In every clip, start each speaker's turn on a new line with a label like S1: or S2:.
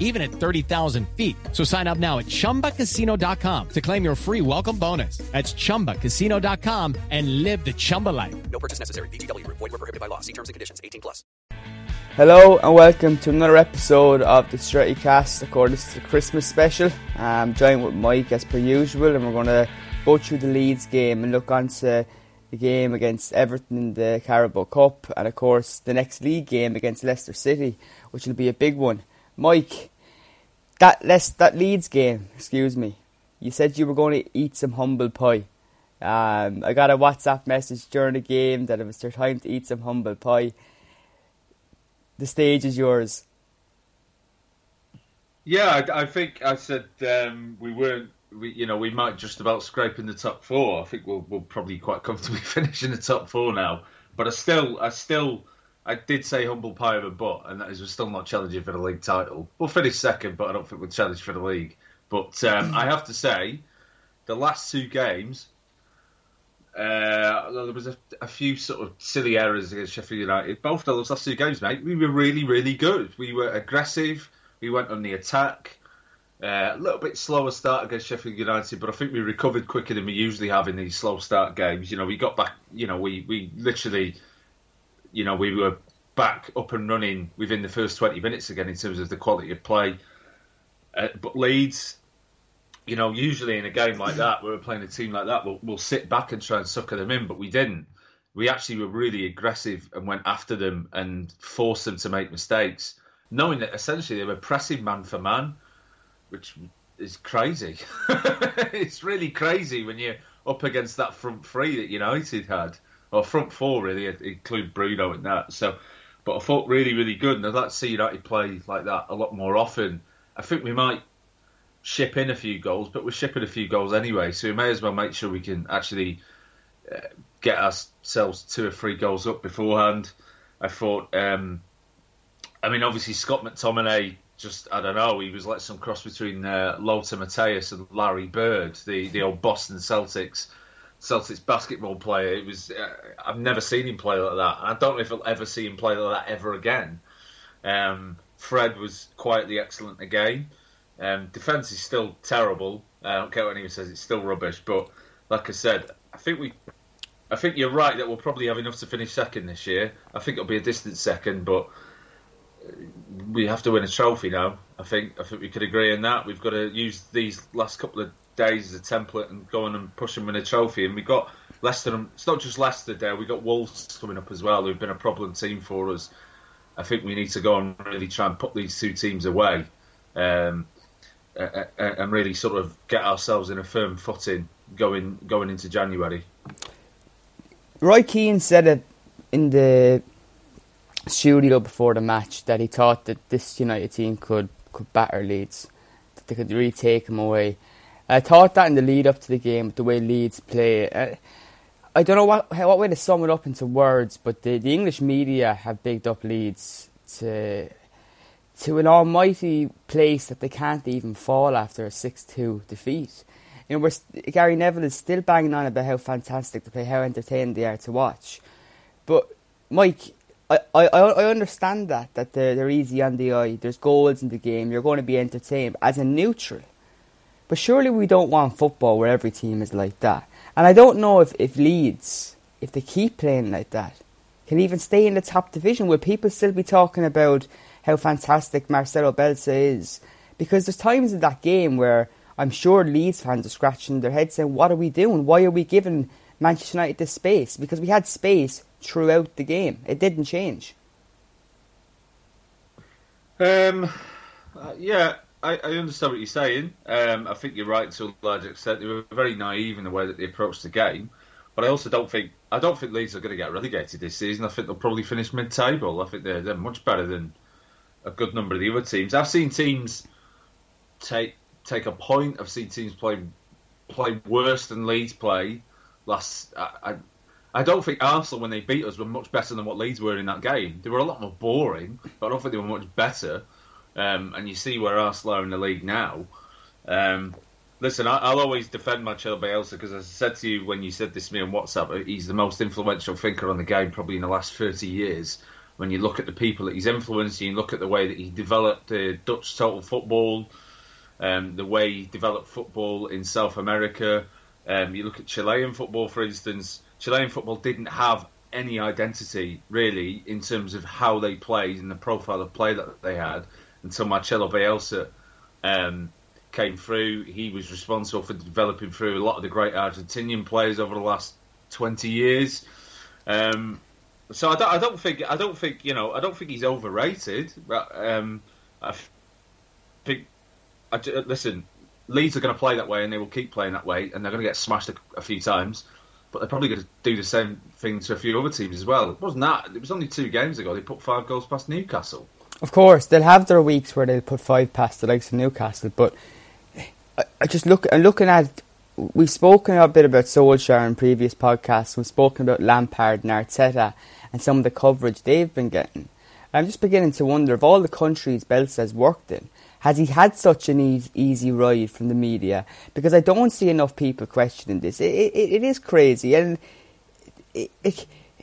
S1: even at 30,000 feet. So sign up now at ChumbaCasino.com to claim your free welcome bonus. That's ChumbaCasino.com and live the Chumba life.
S2: No purchase necessary. VGW Group. Void were prohibited by law. See terms and conditions. 18 plus.
S3: Hello and welcome to another episode of the Stretty Cast. Of course, this is a Christmas special. I'm joined with Mike as per usual, and we're going to go through the Leeds game and look onto the game against Everton in the Carabao Cup, and of course the next league game against Leicester City, which will be a big one. Mike, that Les- that Leeds game, excuse me. You said you were going to eat some humble pie. Um, I got a WhatsApp message during the game that it was their time to eat some humble pie. The stage is yours.
S4: Yeah, I, I think I said um, we weren't. We, you know, we might just about scrape in the top four. I think we'll, we'll probably quite comfortably finish in the top four now. But I still, I still, I did say humble pie a butt, and that is we're still not challenging for the league title. We'll finish second, but I don't think we'll challenge for the league. But um, I have to say, the last two games, uh, there was a, a, few sort of silly errors against Sheffield United. Both of those last two games, mate, we were really, really good. We were aggressive. We went on the attack. Uh, a little bit slower start against Sheffield United, but I think we recovered quicker than we usually have in these slow start games. You know, we got back. You know, we we literally, you know, we were back up and running within the first twenty minutes again in terms of the quality of play. Uh, but Leeds, you know, usually in a game like that, where we're playing a team like that, we'll, we'll sit back and try and sucker them in, but we didn't. We actually were really aggressive and went after them and forced them to make mistakes, knowing that essentially they were pressing man for man, which is crazy. it's really crazy when you're up against that front three that United had, or front four really, include Bruno in that. So, but I thought really, really good, and I'd like to see United play like that a lot more often. I think we might ship in a few goals, but we're shipping a few goals anyway, so we may as well make sure we can actually uh, get ourselves two or three goals up beforehand. I thought, um, I mean, obviously Scott McTominay, just I don't know, he was like some cross between uh, Lothar Matthäus and Larry Bird, the the old Boston Celtics. Celtics basketball player. It was uh, I've never seen him play like that. and I don't know if I'll ever see him play like that ever again. Um, Fred was quietly excellent again. Um, defense is still terrible. I don't care what anyone says; it's still rubbish. But like I said, I think we, I think you're right that we'll probably have enough to finish second this year. I think it'll be a distant second, but we have to win a trophy now. I think I think we could agree on that. We've got to use these last couple of days as a template and go on and push and win a trophy. And we got Leicester. It's not just Leicester there. We got Wolves coming up as well. Who've been a problem team for us. I think we need to go and really try and put these two teams away, um, and really sort of get ourselves in a firm footing going going into January.
S3: Roy Keane said it in the studio before the match that he thought that this United team could could batter Leeds, that they could really take them away. I thought that in the lead up to the game, the way Leeds play. Uh, I don't know what what way to sum it up into words, but the, the English media have bigged up Leeds to to an almighty place that they can't even fall after a six two defeat. You know, we're, Gary Neville is still banging on about how fantastic they play, how entertaining they are to watch, but Mike, I, I, I understand that that they're, they're easy on the eye. There's goals in the game. You're going to be entertained as a neutral. But surely we don't want football where every team is like that. And I don't know if, if Leeds, if they keep playing like that, can even stay in the top division. Will people still be talking about how fantastic Marcelo Bielsa is? Because there's times in that game where I'm sure Leeds fans are scratching their heads saying, What are we doing? Why are we giving Manchester United this space? Because we had space throughout the game. It didn't change.
S4: Um, uh, yeah, I, I, understand what you're saying. Um, I think you're right to a large extent. They were very naive in the way that they approached the game, but I also don't think I don't think Leeds are going to get relegated this season. I think they'll probably finish mid-table. I think they're they're much better than a good number of the other teams. I've seen teams take take a point. I've seen teams play play worse than Leeds play. Last, I, I, I don't think Arsenal when they beat us were much better than what Leeds were in that game. They were a lot more boring, but I don't think they were much better. Um, and you see where Arsenal are in the league now. Um, listen, I, will always defend Marcelo Bielsa because, as I said to you when you said this to me on WhatsApp, he's the most influential thinker on the game probably in the last 30 years. When you look at the people that he's influenced, you look at the way that he developed uh, Dutch total football, um, the way he developed football in South America. Um, you look at Chilean football, for instance. Chilean football didn't have any identity really in terms of how they played and the profile of play that they had until Marcelo Bielsa um, came through. He was responsible for developing through a lot of the great Argentinian players over the last twenty years. Um, so I don't, I don't, think I don't think you know I don't think he's overrated. But, um, I think I, listen, Leeds are going to play that way and they will keep playing that way and they're going to get smashed a, a few times. But they're probably going to do the same thing to a few other teams as well. It wasn't that. It was only two games ago. They put five goals past Newcastle.
S3: Of course, they'll have their weeks where they'll put five past the likes of Newcastle, but I, I just look and looking at. We've spoken a bit about Solskjaer in previous podcasts. We've spoken about Lampard and Arteta and some of the coverage they've been getting. I'm just beginning to wonder of all the countries Bielsa has worked in, has he had such an easy, easy ride from the media? Because I don't see enough people questioning this. It, it, it is crazy, and it,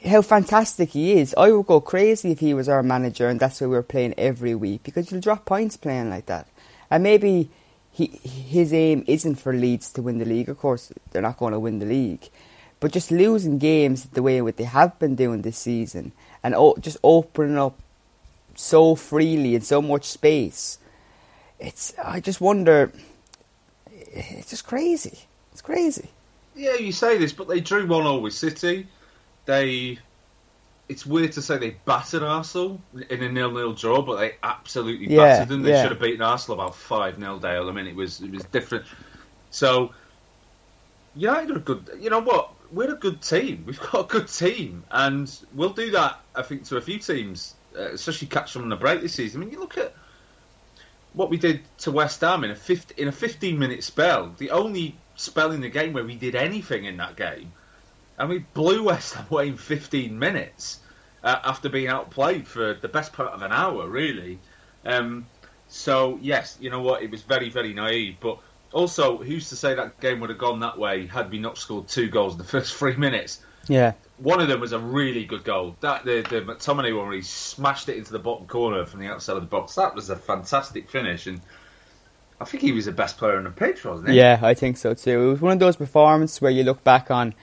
S3: how fantastic he is. I would go crazy if he was our manager and that's why we were playing every week because you'll drop points playing like that. And maybe he, his aim isn't for Leeds to win the league. Of course, they're not going to win the league. But just losing games the way what they have been doing this season and just opening up so freely and so much space, it's I just wonder. It's just crazy. It's crazy.
S4: Yeah, you say this, but they drew one all with City they it's weird to say they battered Arsenal in a nil-nil draw, but they absolutely yeah, battered them. They yeah. should have beaten Arsenal about five 0 Dale. I mean, it was it was different. So United are a good. You know what? We're a good team. We've got a good team, and we'll do that. I think to a few teams, uh, especially catch them on the break this season. I mean, you look at what we did to West Ham in a 50, in a 15 minute spell. The only spell in the game where we did anything in that game and we blew West Ham away in 15 minutes uh, after being outplayed for the best part of an hour, really. Um, so yes, you know what? It was very, very naive. But also, who's to say that game would have gone that way had we not scored two goals in the first three minutes?
S3: Yeah.
S4: One of them was a really good goal. That the the McTominay one where he smashed it into the bottom corner from the outside of the box. That was a fantastic finish, and I think he was the best player on the pitch, wasn't he?
S3: Yeah, I think so too. It was one of those performances where you look back on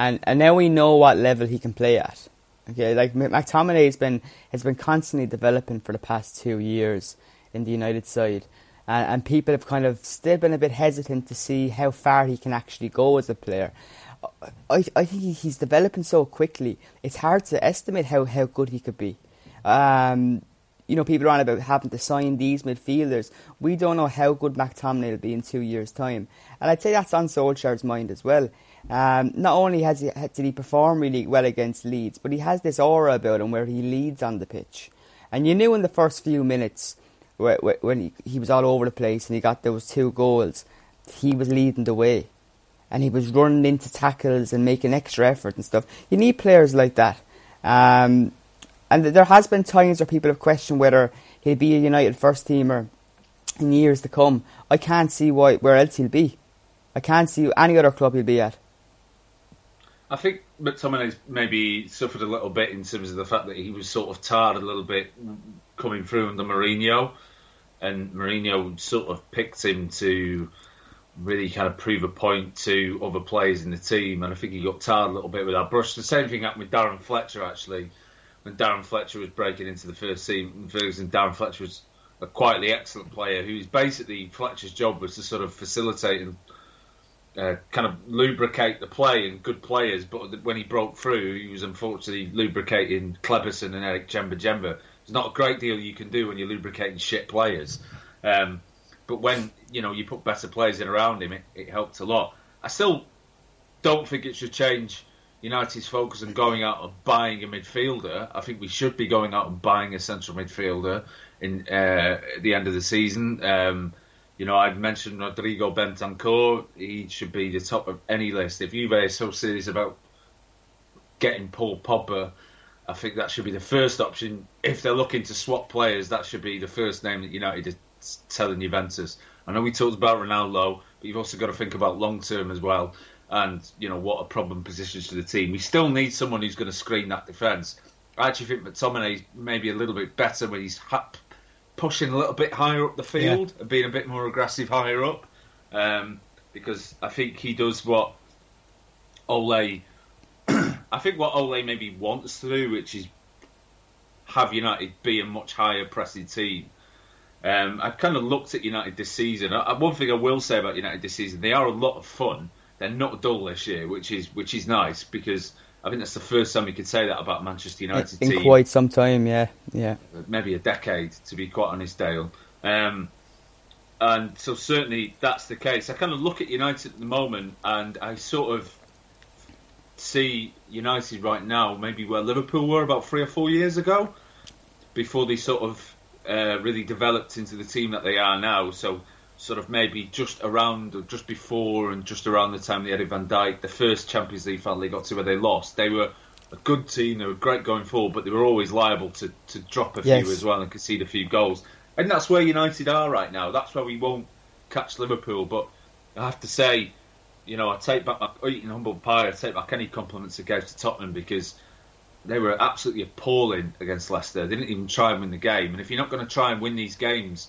S3: and and now we know what level he can play at. Okay, like McTominay has been has been constantly developing for the past two years in the United side, and, and people have kind of still been a bit hesitant to see how far he can actually go as a player. I I think he's developing so quickly. It's hard to estimate how, how good he could be. Um, you know, people are on about having to sign these midfielders. We don't know how good McTominay will be in two years' time, and I'd say that's on Solskjaer's mind as well. Um, not only has he did he perform really well against Leeds, but he has this aura about him where he leads on the pitch. And you knew in the first few minutes when he, he was all over the place and he got those two goals, he was leading the way. And he was running into tackles and making extra effort and stuff. You need players like that. Um, and there has been times where people have questioned whether he'll be a United first teamer in years to come. I can't see why where else he'll be. I can't see any other club he'll be at.
S4: I think McTominay's maybe suffered a little bit in terms of the fact that he was sort of tarred a little bit coming through under Mourinho, and Mourinho sort of picked him to really kind of prove a point to other players in the team, and I think he got tarred a little bit with that brush. The same thing happened with Darren Fletcher actually, when Darren Fletcher was breaking into the first team. Ferguson, Darren Fletcher was a quietly excellent player who's basically Fletcher's job was to sort of facilitate and uh, kind of lubricate the play and good players. But when he broke through, he was unfortunately lubricating Kleberson and Eric Djemba Djemba. There's not a great deal you can do when you're lubricating shit players. Um, but when you know you put better players in around him, it, it helped a lot. I still don't think it should change United's focus on going out and buying a midfielder. I think we should be going out and buying a central midfielder in uh, at the end of the season. Um, you know, I've mentioned Rodrigo Bentancur. He should be the top of any list. If Juve are so serious about getting Paul Pogba, I think that should be the first option. If they're looking to swap players, that should be the first name that United is telling Juventus. I know we talked about Ronaldo, but you've also got to think about long term as well. And you know what a problem positions to the team. We still need someone who's going to screen that defence. I actually think McTominay maybe a little bit better when he's pushing a little bit higher up the field yeah. and being a bit more aggressive higher up. Um, because I think he does what Ole. I think what Ole maybe wants to do, which is have United be a much higher pressing team. Um, I've kind of looked at United this season. I, one thing I will say about United this season, they are a lot of fun. They're not dull this year, which is which is nice because I think that's the first time we could say that about Manchester United
S3: in
S4: team.
S3: quite some time. Yeah, yeah,
S4: maybe a decade to be quite honest, Dale. Um, and so certainly that's the case. I kind of look at United at the moment, and I sort of see United right now, maybe where Liverpool were about three or four years ago, before they sort of uh, really developed into the team that they are now. So sort of maybe just around, just before, and just around the time they had Van Dijk, the first Champions League final they got to where they lost. They were a good team. They were great going forward, but they were always liable to, to drop a
S3: Yes.
S4: few as well and concede a few goals. And that's where United are right now. That's where we won't catch Liverpool. But I have to say, you know, I take back my eating humble pie. I take back any compliments I gave to Tottenham because they were absolutely appalling against Leicester. They didn't even try and win the game. And if you're not going to try and win these games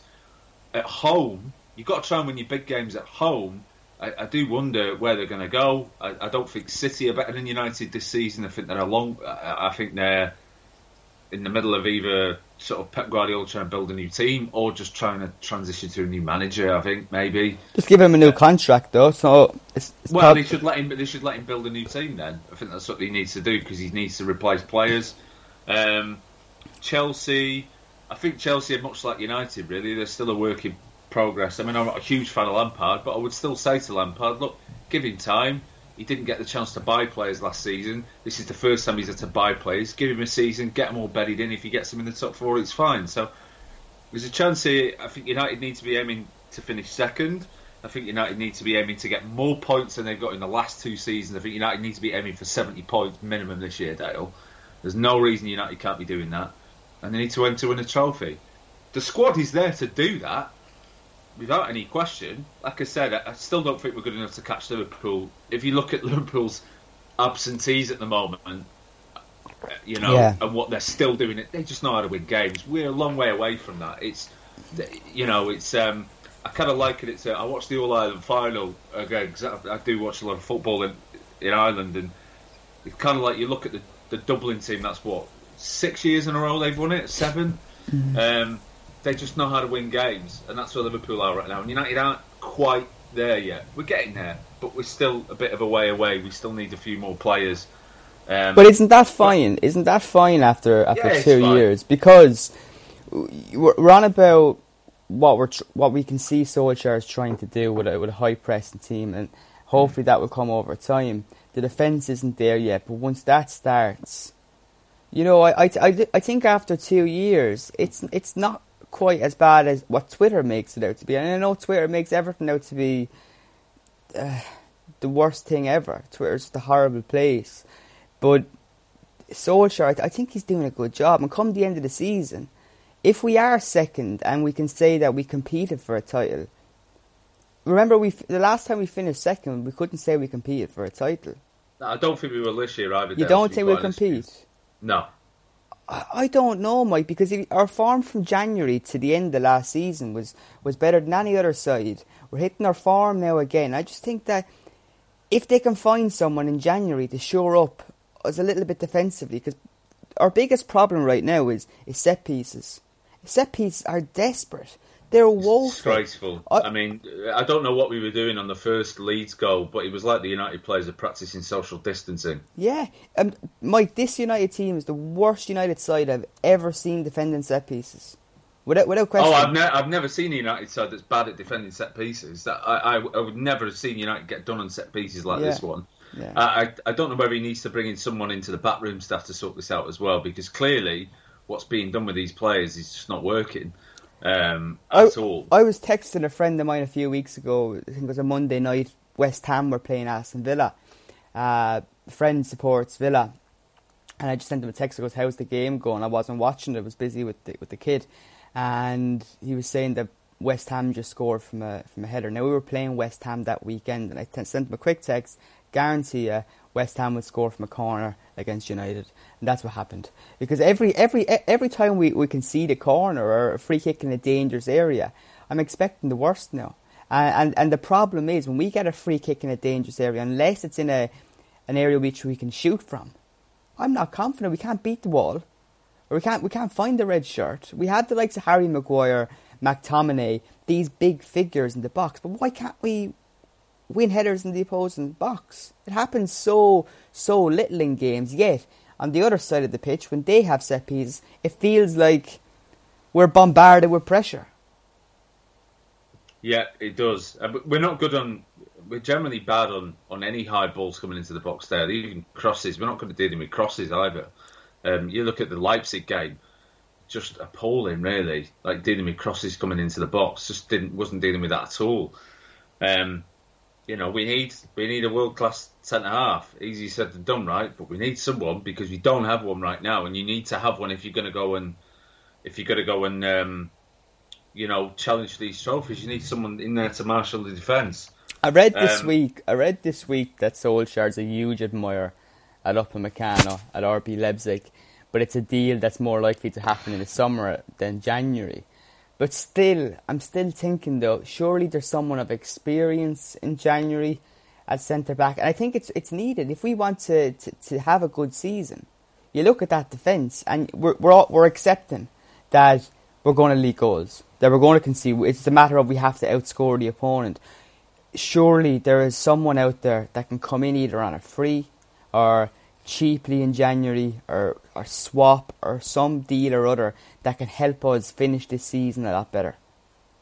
S4: at home, you've got to try and win your big games at home. I, I do wonder where they're going to go. I, I don't think City are better than United this season. I think they're a long. I, I think they're in the middle of either sort of Pep Guardiola trying to build a new team or just trying to transition to a new manager. I think maybe.
S3: just give him a new contract though. So it's, it's
S4: Well, they should let him. They should let him build a new team. Then I think that's what he needs to do because he needs to replace players. Um, Chelsea, I think Chelsea are much like United. Really, they're still a work in progress. I mean, I'm not a huge fan of Lampard, but I would still say to Lampard, look, give him time. He didn't get the chance to buy players last season. This is the first time he's had to buy players. Give him a season, get them all bedded in. If he gets them in the top four, it's fine. So there's a chance here. I think United need to be aiming to finish second. I think United need to be aiming to get more points than they've got in the last two seasons. I think United need to be aiming for 70 points minimum this year, Dale. There's no reason United can't be doing that. And they need to aim to win a trophy. The squad is there to do that without any question. Like I said, I I still don't think we're good enough to catch Liverpool. If you look at Liverpool's absentees at the moment, you know,
S3: Yeah.
S4: and what they're still doing, it they just know how to win games. We're a long way away from that. It's, you know, it's. Um, I kind of liken it to. I watched the All Ireland final again because I, I do watch a lot of football in in Ireland, and it's kind of like you look at the the Dublin team. That's what six years in a row they've won it. 7 Um, they just know how to win games, and that's where Liverpool are right now. And United aren't quite there yet. We're getting there, but we're still a bit of a way away. We still need a few more players. Um,
S3: But isn't that fine? Isn't that fine after after
S4: Yeah,
S3: two years? Because we're, we're on about what we're tr- what we can see Solskjaer is trying to do with a with a high pressing team, and hopefully that will come over time. The defense isn't there yet, but once that starts, you know, I I, I, I think after two years, it's it's not quite as bad as what Twitter makes it out to be. And I know Twitter makes everything out to be uh, the worst thing ever. Twitter's just a horrible place. But Solskjaer, I, I think he's doing a good job. And come the end of the season, if we are second and we can say that we competed for a title, remember we f- the last time we finished second, we couldn't say we competed for a title.
S4: I don't think we will this year either.
S3: You don't think we'll
S4: quite honest with you.
S3: compete?
S4: No.
S3: I don't know, Mike, because our form from January to the end of last season was, was better than any other side. We're hitting our form now again. I just think that if they can find someone in January to shore up us a little bit defensively, because our biggest problem right now is, is set pieces. Set pieces are desperate. They're woeful.
S4: Disgraceful.
S3: I-
S4: I, mean, I don't know what we were doing on the first Leeds goal, but it was like the United players are practicing social distancing.
S3: Yeah, um, Mike, this United team is the worst United side I've ever seen defending set pieces. Without, without question.
S4: Oh, I've, ne- I've never seen a United side that's bad at defending set pieces. That I, I, I would never have seen United get done on set pieces like
S3: Yeah.
S4: this one.
S3: Yeah.
S4: I, I, I don't know whether he needs to bring in someone into the backroom staff to sort this out as well, because clearly what's being done with these players is just not working um,
S3: I,
S4: all.
S3: I was texting a friend of mine a few weeks ago. I think it was a Monday night. West Ham were playing Aston Villa. Uh, friend supports Villa, and I just sent him a text. I goes, "How's the game going?" I wasn't watching it. I was busy with the, with the kid, and he was saying that West Ham just scored from a from a header. Now we were playing West Ham that weekend, and I t- sent him a quick text. Guarantee you, West Ham would score from a corner against United, and that's what happened. Because every every every time we, we concede a corner or a free kick in a dangerous area, I'm expecting the worst now. And, and the problem is when we get a free kick in a dangerous area, unless it's in a an area which we can shoot from, I'm not confident we can't beat the wall, or we can't we can't find the red shirt. We have the likes of Harry Maguire, McTominay, these big figures in the box, but why can't we win headers in the opposing box? It happens so so little in games. Yet on the other side of the pitch, when they have set pieces, it feels like we're bombarded with pressure.
S4: Yeah, it does. Uh, we're not good on. We're generally bad on, on any high balls coming into the box there. Even crosses. We're not good at dealing with crosses either. Um, you look at the Leipzig game, just appalling, really. Like dealing with crosses coming into the box, just didn't wasn't dealing with that at all. Um, you know, we need we need a world class centre half. Easy said than done, right? But we need someone because we don't have one right now, and you need to have one if you're going to go and if you're going to go and um, you know challenge these trophies. You need someone in there to marshal the defence.
S3: I read this
S4: Um,
S3: week. I read this week that Solskjaer's a huge admirer at Upamecano at RB Leipzig, but it's a deal that's more likely to happen in the summer than January. But still, I'm still thinking though. Surely there's someone of experience in January at centre back, and I think it's it's needed if we want to, to, to have a good season. You look at that defence, and we're we're all, we're accepting that we're going to leak goals, that we're going to concede. It's a matter of we have to outscore the opponent surely there is someone out there that can come in either on a free or cheaply in January or, or swap or some deal or other that can help us finish this season a lot better.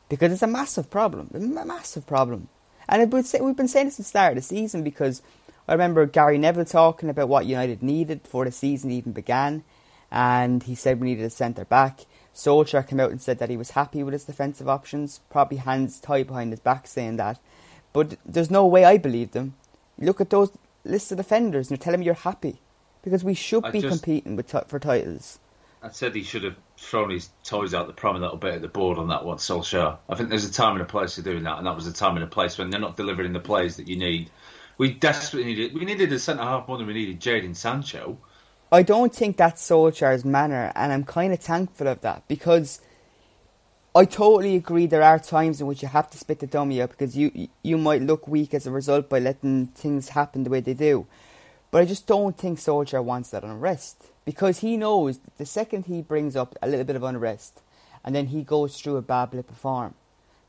S3: Because it's a massive problem, a massive problem. And would say, we've been saying this since the start of the season because I remember Gary Neville talking about what United needed before the season even began. And he said we needed a centre back. Solskjaer came out and said that he was happy with his defensive options, probably hands tied behind his back saying that. But there's no way I believed him. Look at those lists of defenders and you're telling me you're happy. Because we should
S4: I
S3: be
S4: just-
S3: competing with ti- for titles.
S4: I said he should have thrown his toys out the pram a little bit at the board on that one, Solskjaer. I think there's a time and a place for doing that, and that was a time and a place when they're not delivering the plays that you need. We desperately needed. We needed a centre half more than we needed Jadon Sancho.
S3: I don't think that's Solskjaer's manner, and I'm kind of thankful of that because I totally agree. There are times in which you have to spit the dummy out because you you might look weak as a result by letting things happen the way they do. But I just don't think Solskjaer wants that unrest because he knows the second he brings up a little bit of unrest and then he goes through a bad blip of form,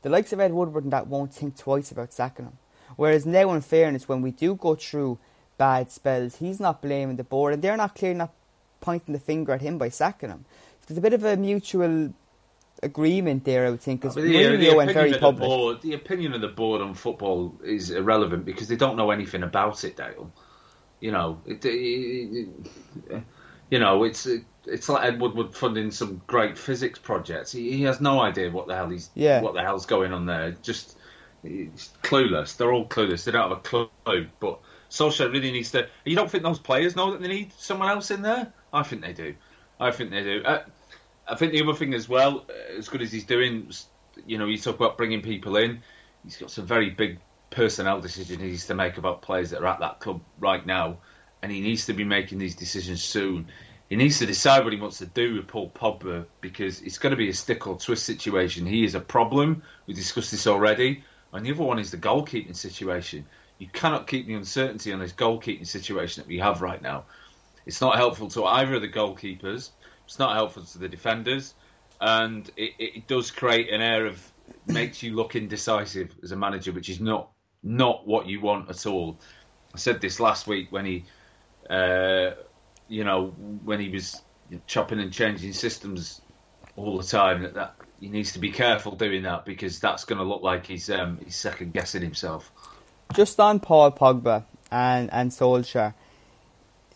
S3: the likes of Ed Woodward and that won't think twice about sacking him. Whereas now, in fairness, when we do go through bad spells, he's not blaming the board and they're not clearly not pointing the finger at him by sacking him. There's a bit of a mutual agreement there, I would think, because
S4: I mean, the- the
S3: Mourinho went
S4: opinion
S3: very
S4: of the
S3: public.
S4: board- the opinion of the board on football is irrelevant because they don't know anything about it, Dale. You know, it, it- it- you know, it's it's like Ed Woodward funding some great physics projects. He, he has no idea what the hell he's
S3: Yeah.
S4: what the hell's going on there. Just it's clueless. They're all clueless. They don't have a clue. But Solskjaer really needs to. You don't think those players know that they need someone else in there? I think they do. I think they do. Uh, I think the other thing as well, uh, as good as he's doing, you know, you talk about bringing people in. He's got some very big personnel decisions he needs to make about players that are at that club right now, and he needs to be making these decisions soon. He needs to decide what he wants to do with Paul Pogba because it's going to be a stick or twist situation. He is a problem. We discussed this already. And the other one is the goalkeeping situation. You cannot keep the uncertainty on this goalkeeping situation that we have right now. It's not helpful to either of the goalkeepers. It's not helpful to the defenders, and it, it does create an air of makes you look indecisive as a manager, which is not not what you want at all. I said this last week when he, uh, you know, when he was chopping and changing systems all the time. That, that he needs to be careful doing that because that's going to look like he's um, he's second guessing himself.
S3: Just on Paul Pogba and and Solskjaer,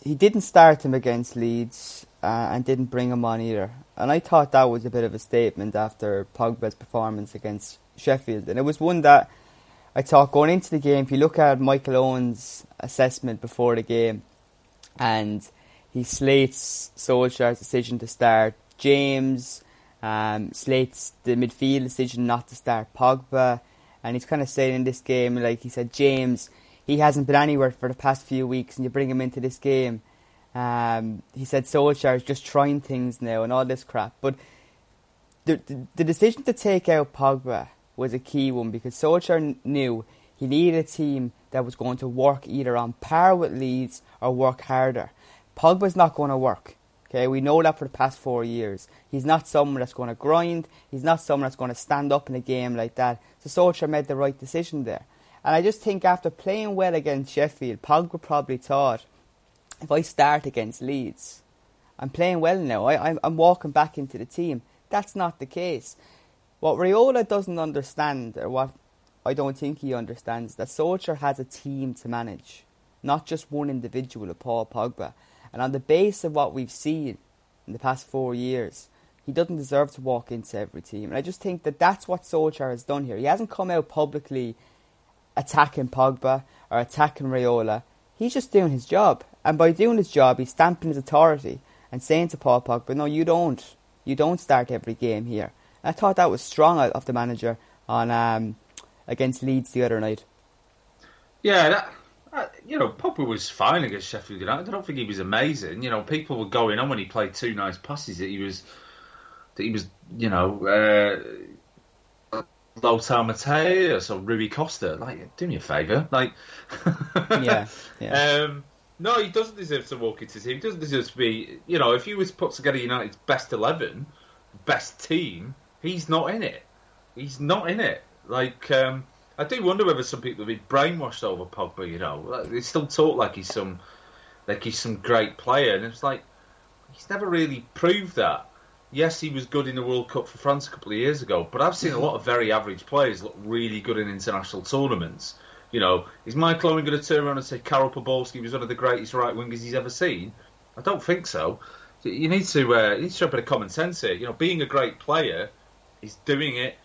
S3: he didn't start him against Leeds uh, and didn't bring him on either. And I thought that was a bit of a statement after Pogba's performance against Sheffield, and it was one that I thought going into the game. If you look at Michael Owen's assessment before the game, and he slates Solskjaer's decision to start James um, slates the midfield decision not to start Pogba, and he's kind of saying in this game, like he said, James, he hasn't been anywhere for the past few weeks, and you bring him into this game. Um, he said Solskjaer is just trying things now and all this crap, but the, the, the decision to take out Pogba was a key one because Solskjaer knew he needed a team that was going to work either on par with Leeds or work harder. Pogba's not going to work. Okay, we know that for the past four years. He's not someone that's going to grind. He's not someone that's going to stand up in a game like that. So Solskjaer made the right decision there. And I just think after playing well against Sheffield, Pogba probably thought, if I start against Leeds, I'm playing well now. I, I'm walking back into the team. That's not the case. What Raiola doesn't understand, or what I don't think he understands, is that Solskjaer has a team to manage, not just one individual, Paul Pogba. And on the base of what we've seen in the past four years, he doesn't deserve to walk into every team. And I just think that that's what Solskjaer has done here. He hasn't come out publicly attacking Pogba or attacking Raiola. He's just doing his job. And by doing his job, he's stamping his authority and saying to Paul Pogba, no, you don't. You don't start every game here. And I thought that was strong out of the manager on um, against Leeds the other night.
S4: Yeah, that, uh, you know, Pogba was fine against Sheffield United. I don't think he was amazing. You know, people were going on when he played two nice passes that he was, that he was, you know, uh, Lothar Matthäus or Rui Costa. Like, do me a favour. Like,
S3: yeah, yeah.
S4: Um, no, he doesn't deserve to walk into the team. He doesn't deserve to be, you know, if he was put together United's best 11, best team, he's not in it. He's not in it. Like, um, I do wonder whether some people have been brainwashed over Pogba. You know, they still talk like he's some like he's some great player, and it's like he's never really proved that. Yes, he was good in the World Cup for France a couple of years ago, but I've seen a lot of very average players look really good in international tournaments. You know, is Michael Owen going to turn around and say Karel Podolski was one of the greatest right wingers he's ever seen? I don't think so. You need to uh, you need to show a bit of common sense here. You know, being a great player is doing it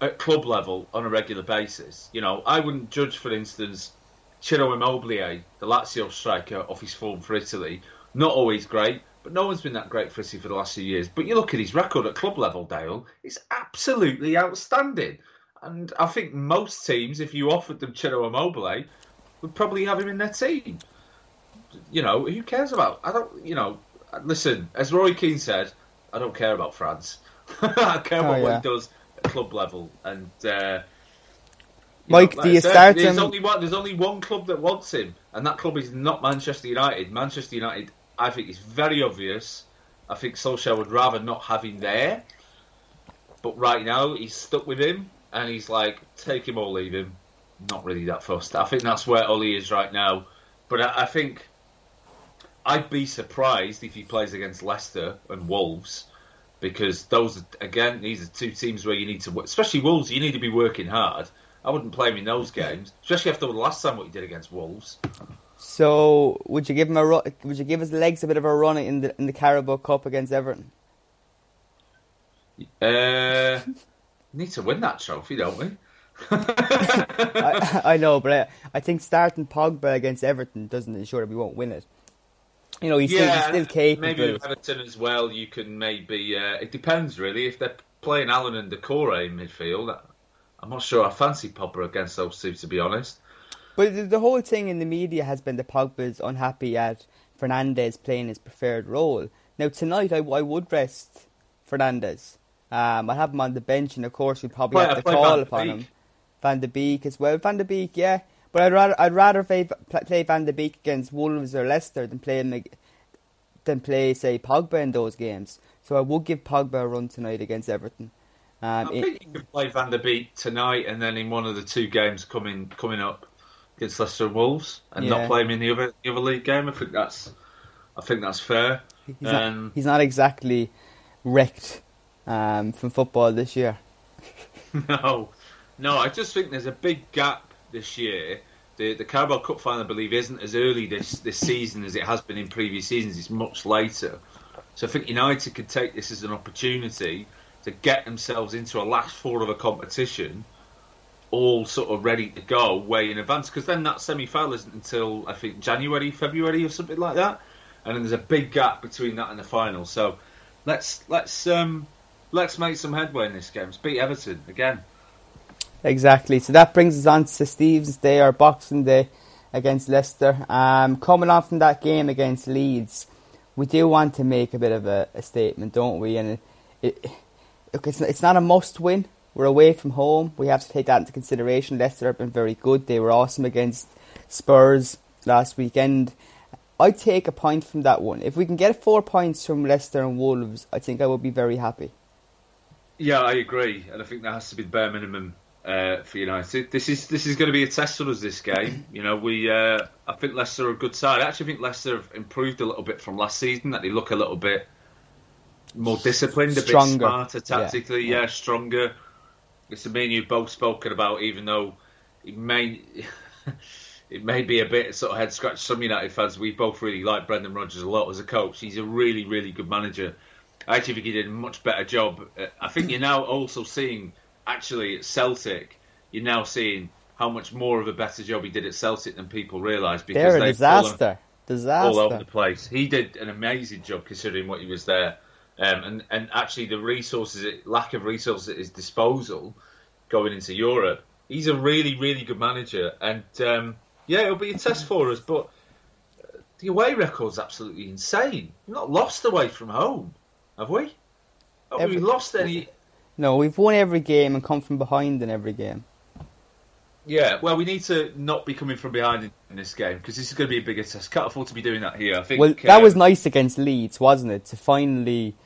S4: at club level on a regular basis. You know, I wouldn't judge, for instance, Ciro Immobile, the Lazio striker, off his form for Italy. Not always great, but no one's been that great for Italy for the last few years. But you look at his record at club level, Dale, it's absolutely outstanding. And I think most teams, if you offered them Ciro Immobile, would probably have him in their team. You know, who cares about? I don't. You know, listen. As Roy Keane said, I don't care about France. I care about oh, yeah. what he does at club level. And uh,
S3: Mike,
S4: know,
S3: do you
S4: said,
S3: start
S4: there's
S3: him?
S4: Only one, there's only one club that wants him, and that club is not Manchester United. Manchester United, I think, is very obvious. I think Solskjaer would rather not have him there. But right now, he's stuck with him, and he's like, take him or leave him. Not really that fussed. I think that's where Ollie is right now. But I, I think I'd be surprised if he plays against Leicester and Wolves because those again these are two teams where you need to especially Wolves. You need to be working hard. I wouldn't play him in those games, especially after the last time what he did against Wolves.
S3: So, would you give him a would you give his legs a bit of a run in the in the Carabao Cup against Everton?
S4: Uh, need to win that trophy, don't we?
S3: I, I, know, but I, I think starting Pogba against Everton doesn't ensure that we won't win it you know, he's,
S4: yeah,
S3: still, he's still capable.
S4: Maybe with Everton as well, you can maybe. Uh, it depends really. If they're playing Allen and Doucouré in midfield, I'm not sure I fancy Pogba against those two, to be honest.
S3: But the, the whole thing in the media has been that Pogba's unhappy at Fernandes playing his preferred role. Now tonight, I, I would rest Fernandes. Um, I have him on the bench, and of course, we'd probably have to call upon him. Van de Beek as well. Van de Beek, yeah. But I'd rather I'd rather play, play Van de Beek against Wolves or Leicester than play him than play say Pogba in those games. So I would give Pogba a run tonight against Everton. Um,
S4: I
S3: it-
S4: think you could play Van de Beek tonight, and then in one of the two games coming coming up against Leicester and Wolves, and
S3: Yeah.
S4: not play him in the other the other league game. I think that's I think that's fair.
S3: he's, not,
S4: Um,
S3: he's not exactly wrecked um, from football this year.
S4: No, no. I just think there's a big gap this year. The the Carabao Cup final, I believe, isn't as early this this season as it has been in previous seasons. It's much later. So I think United could take this as an opportunity to get themselves into a last four of a competition, all sort of ready to go way in advance. Because then that semi final isn't until I think January, February, or something like that. And then there's a big gap between that and the final. So let's let's um let's make some headway in this game. Let's beat Everton again.
S3: Exactly. So that brings us on to Stephen's Day or Boxing Day against Leicester. Um, coming on from that game against Leeds, we do want to make a bit of a, a statement, don't we? And it, it, it's, it's not a must win. We're away from home. We have to take that into consideration. Leicester have been very good. They were awesome against Spurs last weekend. I'd take a point from that one. If we can get four points from Leicester and Wolves, I think I would be very happy.
S4: Yeah, I agree, and I think that has to be the bare minimum uh, for United. This is this is going to be a test for us. This game, you know, we uh, I think Leicester are a good side. I actually think Leicester have improved a little bit from last season. That they look a little bit more disciplined, a
S3: Stronger.
S4: bit smarter tactically. Yeah,
S3: yeah.
S4: stronger. It's a me and you've both spoken about, even though it may. It may be a bit sort of head scratch. Some United fans, we both really like Brendan Rodgers a lot as a coach. He's a really, really good manager. I actually think he did a much better job. Uh, I think you're now also seeing, actually, at Celtic, you're now seeing how much more of a better job he did at Celtic than people realise. Because
S3: They're a disaster. Disaster.
S4: all over the place. He did an amazing job considering what he was there, um, and and actually the resources, lack of resources at his disposal, going into Europe. He's a really, really good manager, and um, yeah, it'll be a test for us. But uh, the away record's absolutely insane. We've not lost away from home, have we? Have
S3: Every-
S4: we lost any?
S3: No, we've won every game and come from behind in every game.
S4: Yeah, well, we need to not be coming from behind in, this game because this is going to be a bigger test. Can't afford to be doing that here. I think.
S3: Well, that
S4: um,
S3: was nice against Leeds, wasn't it? To finally,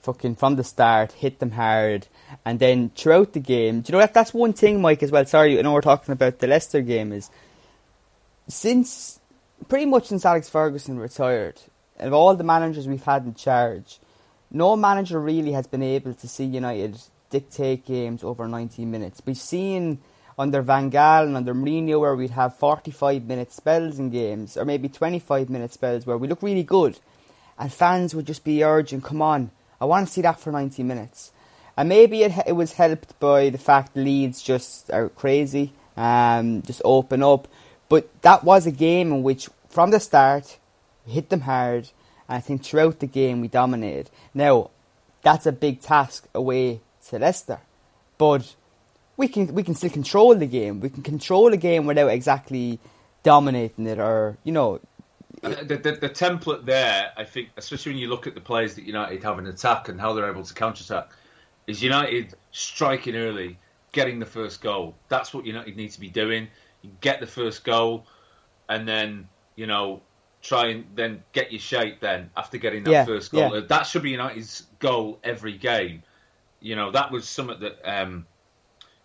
S3: fucking from the start, hit them hard, and then throughout the game. Do you know that that's one thing, Mike, as well? Sorry, I know we're talking about the Leicester game. Is since pretty much since Alex Ferguson retired, of all the managers we've had in charge, no manager really has been able to see United dictate games over 90 minutes. We've seen under Van Gaal and under Mourinho where we'd have 45 minute spells in games, or maybe 25 minute spells where we look really good, and fans would just be urging, "Come on, I want to see that for 90 minutes." And maybe it it was helped by the fact Leeds just are crazy, um, just open up. But that was a game in which, from the start, hit them hard, and I think throughout the game we dominated. Now, that's a big task away to Leicester, but we can we can still control the game. We can control the game without exactly dominating it, or you know,
S4: The, the, the template there, I think, especially when you look at the players that United have in attack and how they're able to counter attack, is United striking early, getting the first goal. That's what United need to be doing. You get the first goal, and then you know try and then get your shape. Then after getting that
S3: Yeah,
S4: first goal,
S3: yeah.
S4: that should be United's goal every game. You know that was something that um,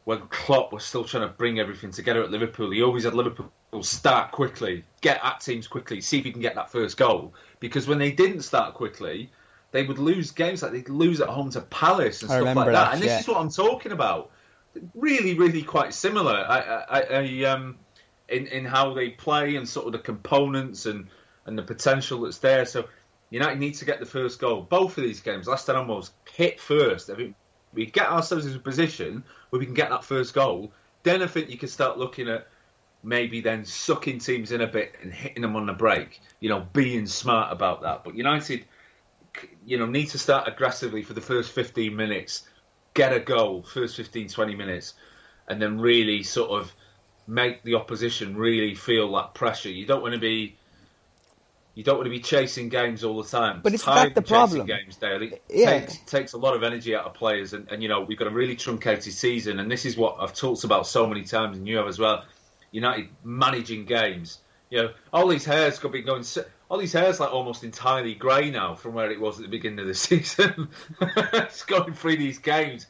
S4: when Klopp was still trying to bring everything together at Liverpool, he always had Liverpool start quickly, get at teams quickly, see if he can get that first goal. Because when they didn't start quickly, they would lose games like they'd lose at home to Palace and
S3: I
S4: stuff like that.
S3: that,
S4: And this
S3: yeah.
S4: is what I'm talking about. Really, really quite similar. I, I, I um, in in how they play and sort of the components and and the potential that's there. So United need to get the first goal. Both of these games, last time almost hit first. I think we get ourselves in a position where we can get that first goal. Then I think you can start looking at maybe then sucking teams in a bit and hitting them on the break. You know, being smart about that. But United, you know, need to start aggressively for the first 15 minutes, get a goal, first 15, 20 minutes. and then really sort of make the opposition really feel that pressure. You don't want to be you don't want to be chasing games all the time.
S3: But it's
S4: tired
S3: that the problem.
S4: Games daily
S3: Yeah.
S4: takes takes a lot of energy out of players, and, and you know we've got a really truncated season, and this is what I've talked about so many times, and you have as well. United managing games, you know, all these hairs could be going. All these hairs like almost entirely grey now from where it was at the beginning of the season. it's going through these games.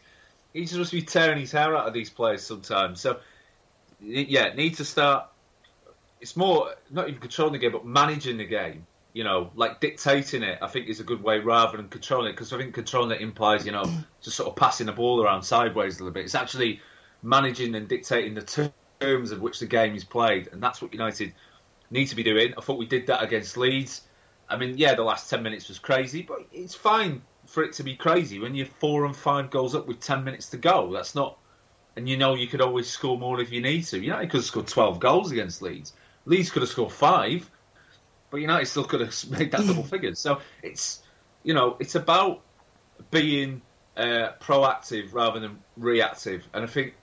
S4: He just must be tearing his hair out of these players sometimes. So, yeah, need to start it's more not even controlling the game, but managing the game. You know, like dictating it. I think is a good way rather than controlling it because I think controlling it implies you know just sort of passing the ball around sideways a little bit. It's actually managing and dictating the terms of which the game is played, and that's what United need to be doing. I thought we did that against Leeds. I mean, yeah, the last ten minutes was crazy, but it's fine for it to be crazy when you're four and five goals up with ten minutes to go. That's not and you know you could always score more if you need to. United could score 12 goals against Leeds. Leeds could have scored five, but United still could have made that double figures. So it's, you know, it's about being uh, proactive rather than reactive. And I think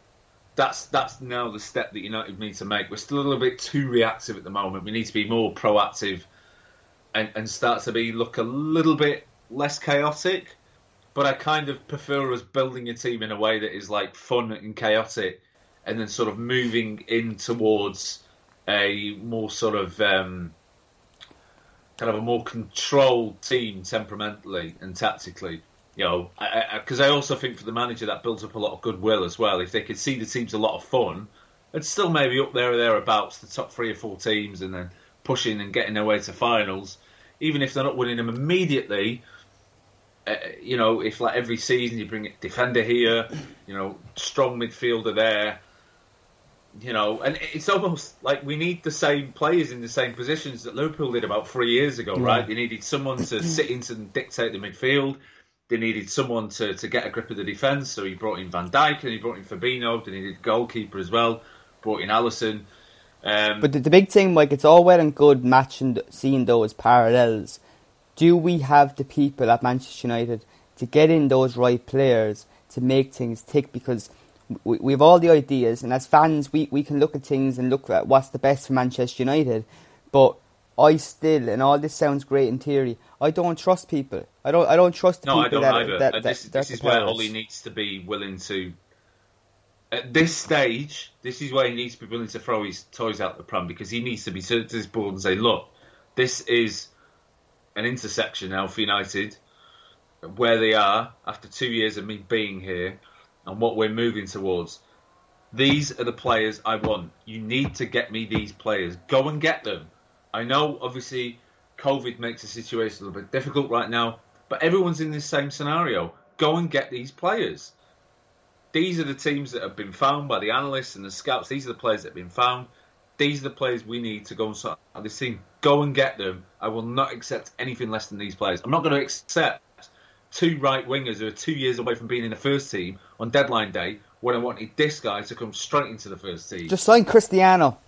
S4: that's that's now the step that United need to make. We're still a little bit too reactive at the moment. We need to be more proactive and, and start to be look a little bit less chaotic but I kind of prefer us building a team in a way that is like fun and chaotic, and then sort of moving in towards a more sort of um, kind of a more controlled team temperamentally and tactically. You know, because I, I, also think for the manager that builds up a lot of goodwill as well. If they could see the team's a lot of fun, it's still maybe up there or thereabouts, the top three or four teams, and then pushing and getting their way to finals. Even if they're not winning them immediately, uh, you know, if like every season you bring a defender here, you know, strong midfielder there, you know, and it's almost like we need the same players in the same positions that Liverpool did about three years ago, right? They needed someone to sit into and dictate the midfield. They needed someone to, to get a grip of the defence, so he brought in Van Dijk and he brought in Fabinho. They needed a goalkeeper as well. Brought in Alisson. Um,
S3: But the, the big thing, Mike, it's all well and good matching, seeing those parallels. Do we have the people at Manchester United to get in those right players to make things tick? Because we, we have all the ideas, and as fans, we, we can look at things and look at what's the best for Manchester United. But I still, and all this sounds great in theory, I don't trust people. I don't. I don't trust the
S4: No, I
S3: people
S4: don't
S3: that,
S4: either.
S3: that,
S4: uh,
S3: that,
S4: this, this is where. Ole needs to be willing to. At this stage, this is where he needs to be willing to throw his toys out the pram because he needs to be to this board and say, "Look, this is an intersection now for United, where they are after two years of me being here, and what we're moving towards. These are the players I want. You need to get me these players. Go and get them. I know, obviously, COVID makes the situation a little bit difficult right now, but everyone's in this same scenario. Go and get these players. These are the teams that have been found by the analysts and the scouts. These are the players that have been found. These are the players we need to go and sort out this team. Go and get them. I will not accept anything less than these players. I'm not going to accept two right wingers who are two years away from being in the first team on deadline day when I wanted this guy to come straight into the first team.
S3: Just sign Cristiano.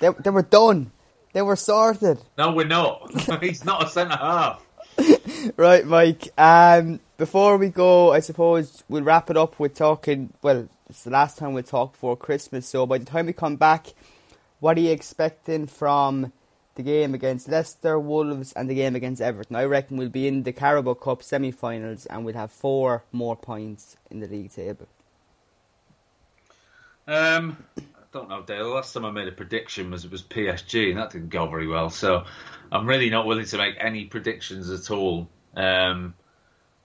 S3: They, they were done. They were sorted.
S4: No, we're not. He's not a centre half.
S3: Right, Mike. Um, before we go, I suppose we'll wrap it up with talking. Well, it's the last time we'll talk before Christmas. So by the time we come back, what are you expecting from the game against Leicester, Wolves, and the game against Everton? I reckon we'll be in the Carabao Cup semi-finals, and we'll have four more points in the league table.
S4: Um, I don't know, Dale. The last time I made a prediction was it was PSG, and that didn't go very well. So I'm really not willing to make any predictions at all. Um,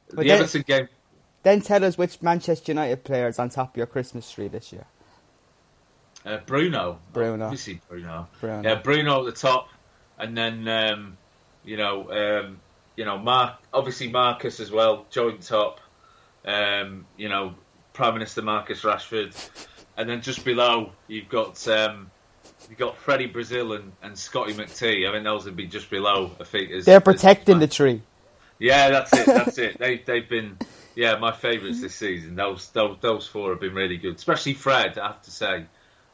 S4: the
S3: then-
S4: Everton game.
S3: Then tell us which Manchester United players on top of your Christmas tree this year.
S4: Uh, Bruno.
S3: Bruno.
S4: Obviously Bruno.
S3: Bruno.
S4: Yeah, Bruno at the top, and then um, you know, um, you know, Mark. Obviously Marcus as well, joint top. Um, you know, Prime Minister Marcus Rashford, and then just below you've got um, you've got Freddie Brazil and, and Scotty McTee. I mean, those would be just below. I think as,
S3: They're
S4: as-
S3: protecting the tree.
S4: yeah, that's it. That's it. They they've been yeah my favourites this season. Those, those those four have been really good, especially Fred. I have to say,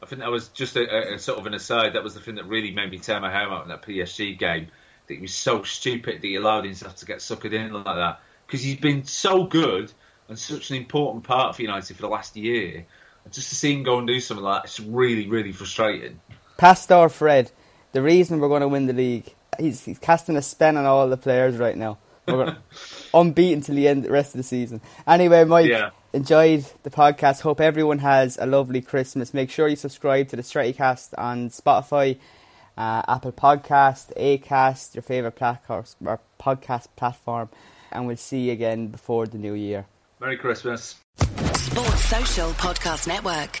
S4: I think that was just a, a, sort of an aside. That was the thing that really made me tear my hair out in that PSG game. That he was so stupid that he allowed himself to get suckered in like that because he's been so good and such an important part for United for the last year. Just to see him go and do something like that, it's really, really frustrating.
S3: Pastor Fred, the reason we're going to win the league, he's, he's casting a spell on all the players right now. We're unbeaten till the end, the rest of the season. Anyway, Mike,
S4: Yeah.
S3: Enjoyed the podcast. Hope everyone has a lovely Christmas. Make sure you subscribe to the Strettycast on Spotify, uh, Apple Podcast, Acast, your favorite platform, or podcast platform, and we'll see you again before the new year.
S4: Merry Christmas.
S5: Sports Social Podcast Network.